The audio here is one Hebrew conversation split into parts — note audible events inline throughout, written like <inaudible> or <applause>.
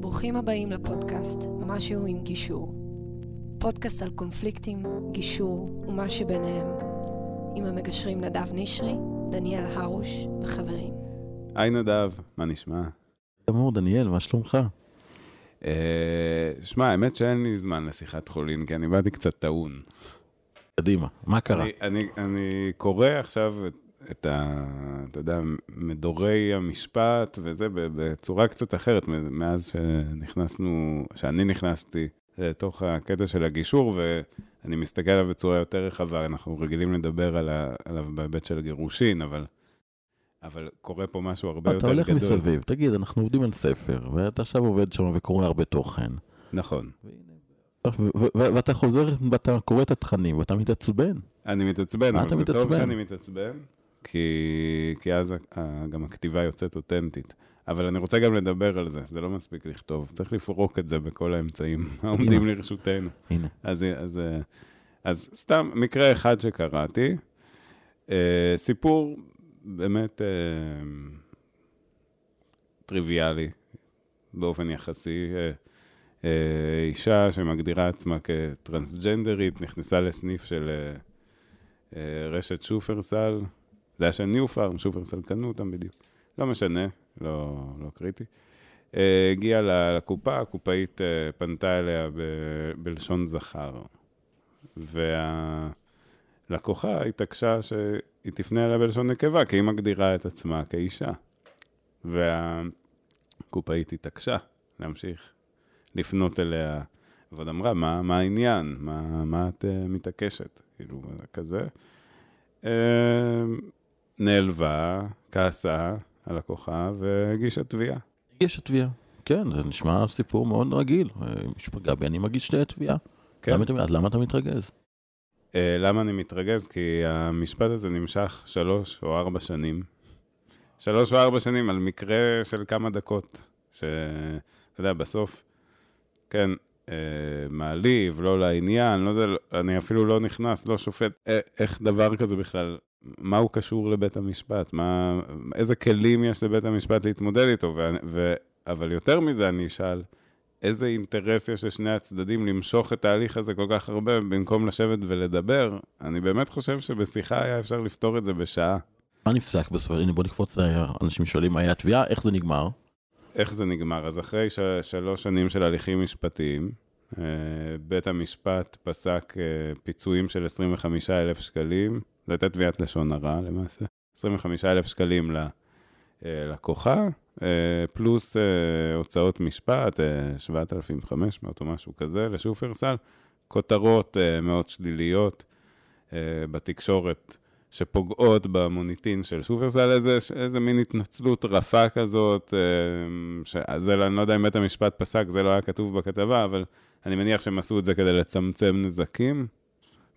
ברוכים הבאים לפודקאסט משהו עם גישור. פודקאסט על קונפליקטים, גישור ומה שביניהם. עם המגשרים נדב נשרי, דניאל הרוש וחברים. היי נדב, מה נשמע? גמור, דניאל, מה שלומך? אה, שמע, האמת שאין לי זמן לשיחת חולין, כי אני באתי קצת טעון. קדימה, מה קרה? אני, אני, אני קורא עכשיו את, ה... אתה יודע, מדורי המשפט וזה בצורה קצת אחרת מאז שנכנסנו, שאני נכנסתי לתוך הקטע של הגישור, ואני מסתכל עליו בצורה יותר רחבה, אנחנו רגילים לדבר עליו בהיבט של גירושין, אבל... אבל קורה פה משהו הרבה יותר אתה גדול. הולך מסביב, תגיד, אנחנו עובדים על ספר, ואתה עכשיו עובד שם וקורא הרבה תוכן. נכון. ואתה חוזר ואתה קורא את התכנים ואתה מתעצבן. אני מתעצבן, אבל אתה זה טוב? שאני מתעצבן, כי, כי אז גם הכתיבה יוצאת אותנטית. אבל אני רוצה גם לדבר על זה, זה לא מספיק לכתוב, צריך לפרוק את זה בכל האמצעים <laughs> העומדים לרשותנו. הנה. אז, אז, אה, אז סתם מקרה אחד שקראתי, אה, סיפור באמת אה, טריוויאלי באופן יחסי. אישה שמגדירה עצמה כטרנסג'נדרית, נכנסה לסניף של רשת שופרסל, זה היה של ניו פארם, שופרסל קנו אותם בדיוק. לא משנה, לא, לא קריטי. אה, הגיעה לקופה, הקופאית אה, פנתה אליה ב- בלשון זכר. והלקוחה התעקשה שהיא תפנה אליה בלשון נקבה, כי היא מגדירה את עצמה כאישה. והקופאית התעקשה להמשיך לפנות אליה, ועוד אמרה, מה, מה העניין? מה, מה את uh, מתעקשת? כאילו, כזה. Uh, נעלבה, כעסה על הכוכב והגישה תביעה. יש התביעה. כן, זה נשמע סיפור מאוד רגיל. אה, מישהו פגע בי, אני מגיש תביעה. כן. למה אתה- אז למה אתה מתרגז? Uh, למה אני מתרגז? כי המשפט הזה נמשך שלוש או ארבע שנים. שלוש או ארבע שנים על מקרה של כמה דקות. שאתה יודע, בסוף, כן, uh, מעליב, לא לעניין, לא זה, אני אפילו לא נכנס, לא שופט. א- איך דבר כזה בכלל, מה הוא קשור לבית המשפט? מה, איזה כלים יש לבית המשפט להתמודד איתו? ו, ו, אבל יותר מזה, אני אשאל, איזה אינטרס יש לשני הצדדים למשוך את ההליך הזה כל כך הרבה במקום לשבת ולדבר? אני באמת חושב שבשיחה היה אפשר לפתור את זה בשעה. מה נפסק בסופו? הנה בוא נקפוץ, ל- אנשים שואלים מה היה התביעה, איך זה נגמר? איך זה נגמר? אז אחרי ש... שלוש שנים של הליכים משפטיים, אה, בית המשפט פסק אה, פיצויים של 25,000 שקלים, זו הייתה תביעת לשון הרע למעשה, 25,000 שקלים ל- אה, אה, פלוס אה, הוצאות משפט, אה, 7,500 או משהו כזה לשופרסל, כותרות אה, מאוד שליליות אה, בתקשורת. שפוגעות במוניטין של שופרסל, איזה, איזה מין התנצלות רפה כזאת, אה, שזה, אני לא יודע אם בית המשפט פסק, זה לא היה כתוב בכתבה, אבל אני מניח שהם עשו את זה כדי לצמצם נזקים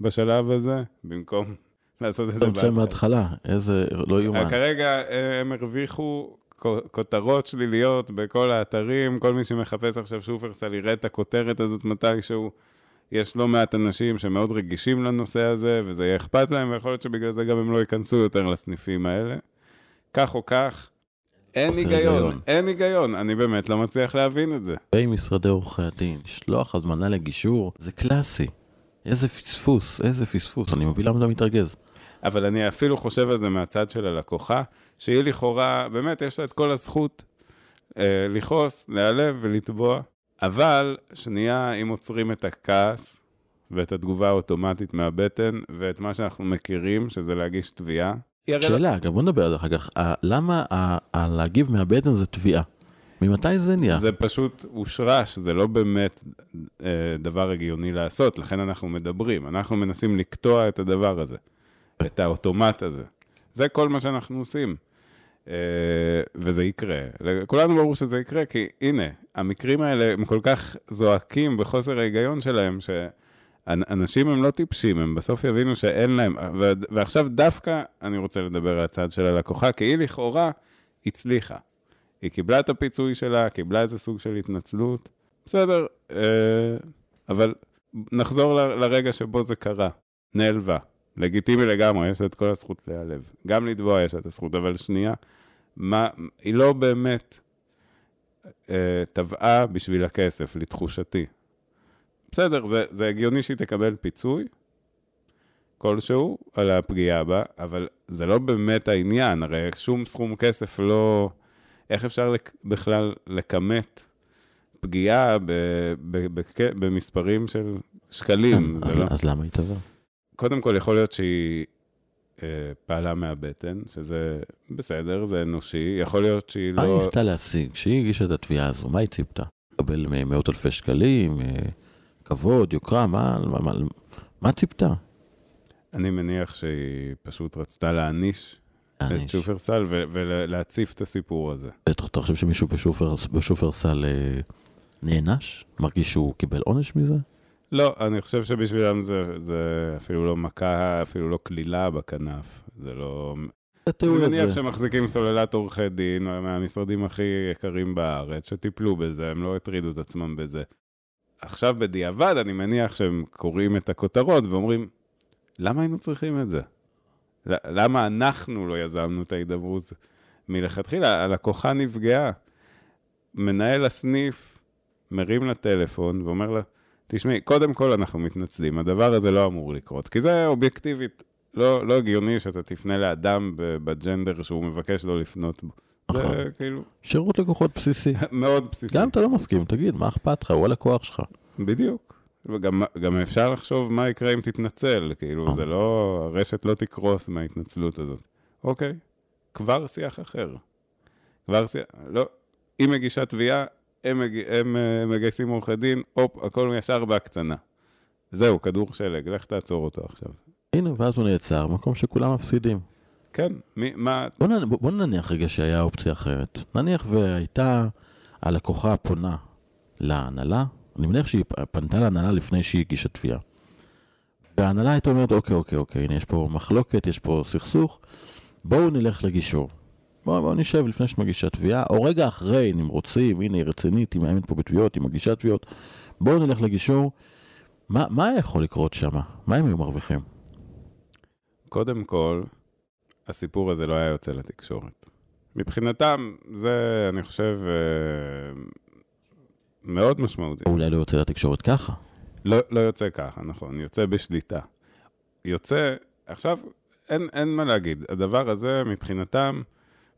בשלב הזה, במקום <laughs> לעשות את זה מצא מההתחלה, איזה, לא יאומן. כרגע אה, הם הרוויחו כותרות שליליות בכל האתרים, כל מי שמחפש עכשיו שופרסל יראה את הכותרת הזאת מתישהו. יש לא מעט אנשים שמאוד רגישים לנושא הזה, וזה יהיה אכפת להם, ויכול להיות שבגלל זה גם הם לא ייכנסו יותר לסניפים האלה. כך או כך, אין היגיון, היגיון. אין היגיון, אני באמת לא מצליח להבין את זה. ועם משרדי עורכי הדין, לשלוח הזמנה לגישור, זה קלאסי. איזה פספוס, איזה פספוס, אני מבין למה אתה מתרגז. אבל אני אפילו חושב על זה מהצד של הלקוחה, שהיא לכאורה, באמת, יש לה את כל הזכות אה, לכעוס, להיעלב ולתבוע, אבל שנייה, אם עוצרים את הכעס ואת התגובה האוטומטית מהבטן, ואת מה שאנחנו מכירים, שזה להגיש תביעה, לא- שאלה, גם בוא נדבר על זה אחר כך, למה להגיב מהבטן זה תביעה? ממתי זה נהיה? זה פשוט הושרש, זה לא באמת אה, דבר הגיוני לעשות, לכן אנחנו מדברים. אנחנו מנסים לקטוע את הדבר הזה, את האוטומט הזה. זה כל מה שאנחנו עושים. אה, וזה יקרה. לכולנו ברור שזה יקרה, כי הנה, המקרים האלה הם כל כך זועקים בחוסר ההיגיון שלהם, שאנשים הם לא טיפשים, הם בסוף יבינו שאין להם, ועכשיו דווקא אני רוצה לדבר על הצד של הלקוחה, כי היא לכאורה הצליחה. היא קיבלה את הפיצוי שלה, קיבלה איזה סוג של התנצלות, בסדר, אה, אבל נחזור לרגע שבו זה קרה. נעלבה. לגיטימי לגמרי, יש לה את כל הזכות להיעלב. גם לתבוע יש לה את הזכות, אבל שנייה, מה, היא לא באמת אה, תבעה בשביל הכסף, לתחושתי. בסדר, זה, זה הגיוני שהיא תקבל פיצוי כלשהו על הפגיעה בה, אבל זה לא באמת העניין, הרי שום סכום כסף לא... איך אפשר לק, בכלל לכמת פגיעה ב, ב, ב, ב, במספרים של שקלים? כן, אז, לא... אז למה היא תבעה? קודם כל, יכול להיות שהיא אה, פעלה מהבטן, שזה בסדר, זה אנושי. יכול להיות שהיא מה היא לא... ניסתה להשיג? כשהיא הגישה את התביעה הזו, מה היא ציפתה? לקבל מאות אלפי שקלים, אה, כבוד, יוקרה, מה, מה, מה, מה ציפתה? אני מניח שהיא פשוט רצתה להעניש את. שופרסל ו- ולהציף את הסיפור הזה. אתה אתה חושב שמישהו בשופר, בשופרסל אה, נענש? מרגיש שהוא קיבל עונש מזה? לא, אני חושב שבשבילם זה, זה אפילו לא מכה, אפילו לא קלילה בכנף. זה לא... אני. מניח שהם מחזיקים סוללת עורכי דין מהמשרדים הכי יקרים בארץ, שטיפלו בזה, הם לא הטרידו את עצמם בזה. עכשיו בדיעבד, אני מניח שהם קוראים את הכותרות ואומרים, למה היינו צריכים את זה? למה אנחנו לא יזמנו את ההידברות מלכתחילה? הלקוחה נפגעה. מנהל הסניף מרים לה טלפון ואומר לה, תשמעי, קודם כל אנחנו מתנצלים, הדבר הזה לא אמור לקרות, כי זה אובייקטיבית לא, לא הגיוני שאתה תפנה לאדם בג'נדר שהוא מבקש לא לפנות בו. נכון. זה כאילו שירות לקוחות בסיסי. <laughs> מאוד בסיסי. גם אתה לא מסכים, תגיד, מה אכפת לך? הוא הלקוח שלך. בדיוק. וגם גם אפשר לחשוב מה יקרה אם תתנצל, כאילו, זה לא, הרשת לא תקרוס מההתנצלות הזאת. אוקיי, כבר שיח אחר. כבר שיח, לא, היא מגישה תביעה, הם, מג... הם אה, מגייסים עורכי דין, הופ, הכל ישר בהקצנה. זהו, כדור שלג, לך תעצור אותו עכשיו. הנה, ואז הוא נעצר, מקום שכולם מפסידים. כן, מי, מה, בוא, נ... בוא נניח רגע שהיה אופציה אחרת. נניח והייתה הלקוחה פונה להנהלה, אני מניח שהיא פנתה להנהלה לפני שהיא הגישה תביעה. וההנהלה הייתה אומרת, אוקיי, אוקיי, אוקיי, הנה יש פה מחלוקת, יש פה סכסוך, בואו נלך לגישור. בואו בוא נשב לפני שמגישה תביעה, או רגע אחרי, אם רוצים, הנה היא רצינית, היא מאיימת פה בתביעות, היא מגישה תביעות, בואו נלך לגישור. מה, מה יכול לקרות שם? מה הם היו מרוויחים? קודם כל, הסיפור הזה לא היה יוצא לתקשורת. מבחינתם, זה, אני חושב, אה, מאוד משמעותי. או אולי לא יוצא לתקשורת ככה. לא, לא יוצא ככה, נכון, יוצא בשליטה. יוצא, עכשיו, אין, אין מה להגיד, הדבר הזה מבחינתם,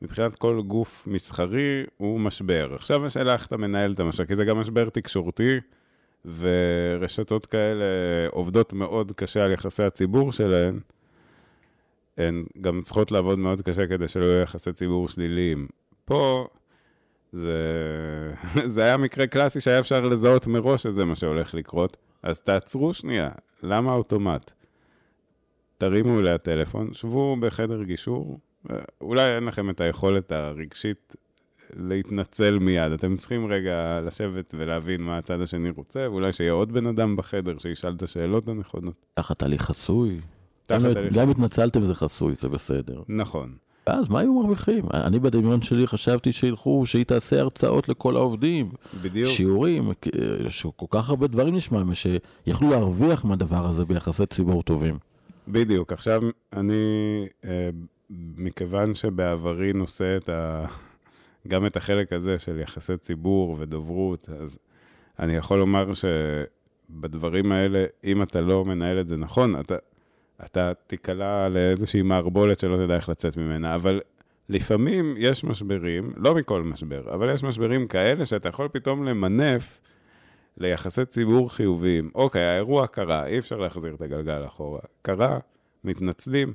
מבחינת כל גוף מסחרי, הוא משבר. עכשיו השאלה איך אתה מנהל את המשבר, כי זה גם משבר תקשורתי, ורשתות כאלה עובדות מאוד קשה על יחסי הציבור שלהן. הן גם צריכות לעבוד מאוד קשה כדי שלא יהיו יחסי ציבור שליליים. פה זה, <laughs> זה היה מקרה קלאסי שהיה אפשר לזהות מראש שזה מה שהולך לקרות. אז תעצרו שנייה, למה אוטומט? תרימו אליה טלפון, שבו בחדר גישור, אולי אין לכם את היכולת הרגשית להתנצל מיד, אתם צריכים רגע לשבת ולהבין מה הצד השני רוצה, ואולי שיהיה עוד בן אדם בחדר שישאל את השאלות הנכונות. תחת הליך חסוי. תחת גם- הליך- גם התנצלתם וזה חסוי, זה בסדר. נכון. ואז מה היו מרוויחים? אני בדמיון שלי חשבתי שילכו, שהיא תעשה הרצאות לכל העובדים, בדיוק. שיעורים, שכל כך הרבה דברים נשמע, שיכלו להרוויח מהדבר הזה ביחסי ציבור טובים. בדיוק. עכשיו, אני, אה, מכיוון שבעברי נושא את ה... <laughs> גם את החלק הזה של יחסי ציבור ודוברות, אז אני יכול לומר שבדברים האלה, אם אתה לא מנהל את זה נכון, אתה, אתה תיקלע לאיזושהי מערבולת שלא תדע איך לצאת ממנה, אבל לפעמים יש משברים, לא מכל משבר, אבל יש משברים כאלה שאתה יכול פתאום למנף ליחסי ציבור חיוביים. אוקיי, האירוע קרה, אי אפשר להחזיר את הגלגל אחורה. קרה, מתנצלים.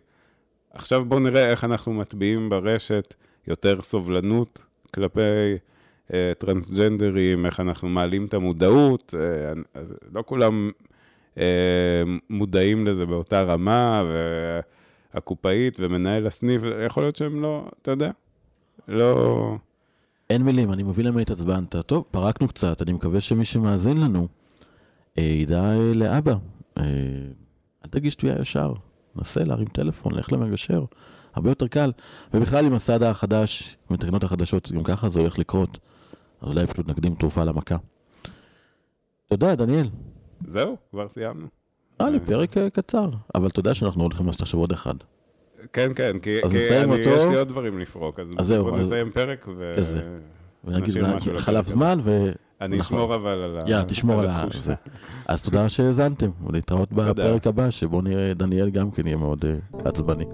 עכשיו בואו נראה איך אנחנו מטביעים ברשת יותר סובלנות כלפי אה, טרנסג'נדרים, איך אנחנו מעלים את המודעות. אה, אז לא כולם אה, מודעים לזה באותה רמה, והקופאית ומנהל הסניף, יכול להיות שהם לא, אתה יודע, לא... אין מילים, אני מבין למה התעצבנת. טוב, פרקנו קצת, אני מקווה שמי שמאזין לנו אה, ידע אה, לאבא. אה, אל תגיש תביעה ישר, נסה להרים טלפון, לך למגשר, הרבה יותר קל. ובכלל עם הסעד החדש, עם התקנות החדשות, גם ככה זה הולך לקרות. אז אולי פשוט נקדים תרופה למכה. תודה, דניאל. זהו, כבר סיימנו. נראה לי פרק אה, קצר, אבל אתה יודע שאנחנו הולכים לעשות עכשיו עוד אחד. כן, כן, כי, כי נסיים אני, אותו. יש לי עוד דברים לפרוק, אז, אז זהו, בוא אז- נסיים פרק ו... כזה. ונגיד, חלף לפרק זמן, ו... אני נכון. אשמור אבל על ה... יאללה, תשמור על ה... התחושה. אז תודה שהאזנתם, ולהתראות בפרק הבא, שבו נראה דניאל גם כן יהיה מאוד אה, עצבני.